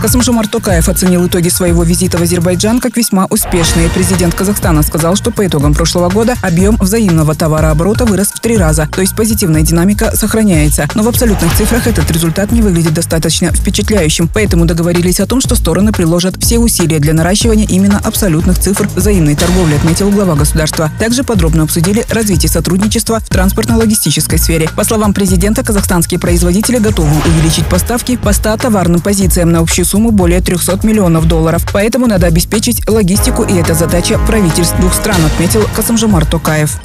Касымжомар Токаев оценил итоги своего визита в Азербайджан как весьма успешные. Президент Казахстана сказал, что по итогам прошлого года объем взаимного товарооборота вырос в три раза, то есть позитивная динамика сохраняется. Но в абсолютных цифрах этот результат не выглядит достаточно впечатляющим, поэтому договорились о том, что стороны приложат все усилия для наращивания именно абсолютных цифр взаимной торговли, отметил глава государства. Также подробно обсудили развитие сотрудничества в транспортно-логистической сфере. По словам президента, казахстанские производители готовы увеличить поставки по 100 товарным позициям на общую сумму более 300 миллионов долларов. Поэтому надо обеспечить логистику, и это задача правительств двух стран, отметил Касымжамар Токаев.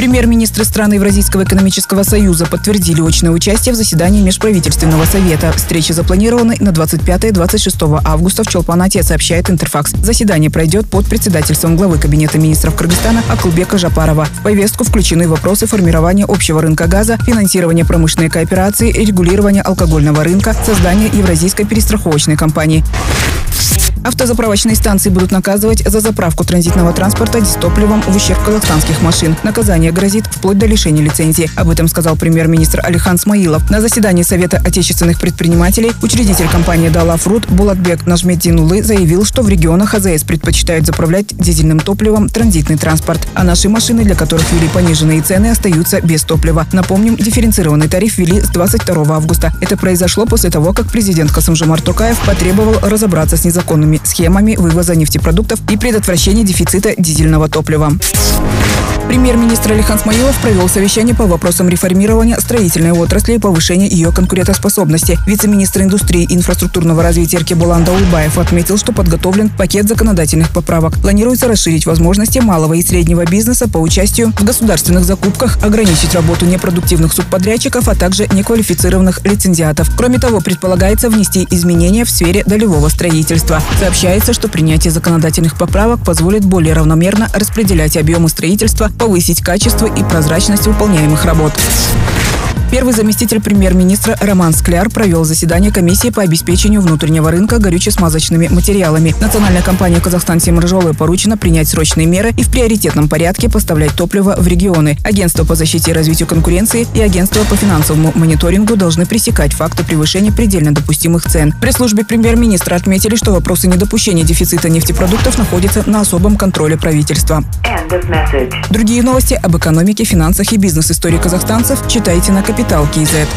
Премьер-министры стран Евразийского экономического союза подтвердили очное участие в заседании Межправительственного совета. Встреча запланирована на 25-26 августа в Чолпанате, сообщает Интерфакс. Заседание пройдет под председательством главы Кабинета министров Кыргызстана Акулбека Жапарова. В повестку включены вопросы формирования общего рынка газа, финансирования промышленной кооперации, регулирования алкогольного рынка, создания Евразийской перестраховочной компании. Автозаправочные станции будут наказывать за заправку транзитного транспорта дистопливом в ущерб казахстанских машин. Наказание грозит вплоть до лишения лицензии. Об этом сказал премьер-министр Алихан Смаилов. На заседании Совета отечественных предпринимателей учредитель компании «Дала Фрут» Булатбек Нажмеддинулы заявил, что в регионах АЗС предпочитают заправлять дизельным топливом транзитный транспорт, а наши машины, для которых ввели пониженные цены, остаются без топлива. Напомним, дифференцированный тариф ввели с 22 августа. Это произошло после того, как президент Касымжамар Токаев потребовал разобраться с незаконными схемами вывоза нефтепродуктов и предотвращения дефицита дизельного топлива. Премьер-министр Алихан Смаилов провел совещание по вопросам реформирования строительной отрасли и повышения ее конкурентоспособности. Вице-министр индустрии и инфраструктурного развития Эркебулан Даулбаев отметил, что подготовлен пакет законодательных поправок. Планируется расширить возможности малого и среднего бизнеса по участию в государственных закупках, ограничить работу непродуктивных субподрядчиков, а также неквалифицированных лицензиатов. Кроме того, предполагается внести изменения в сфере долевого строительства. Сообщается, что принятие законодательных поправок позволит более равномерно распределять объемы строительства, повысить качество и прозрачность выполняемых работ. Первый заместитель премьер-министра Роман Скляр провел заседание комиссии по обеспечению внутреннего рынка горюче-смазочными материалами. Национальная компания «Казахстан Семржолы» поручено принять срочные меры и в приоритетном порядке поставлять топливо в регионы. Агентство по защите и развитию конкуренции и Агентство по финансовому мониторингу должны пресекать факты превышения предельно допустимых цен. При службе премьер-министра отметили, что вопросы недопущения дефицита нефтепродуктов находятся на особом контроле правительства. Другие новости об экономике, финансах и бизнес-истории казахстанцев читайте на Капитал Киезет.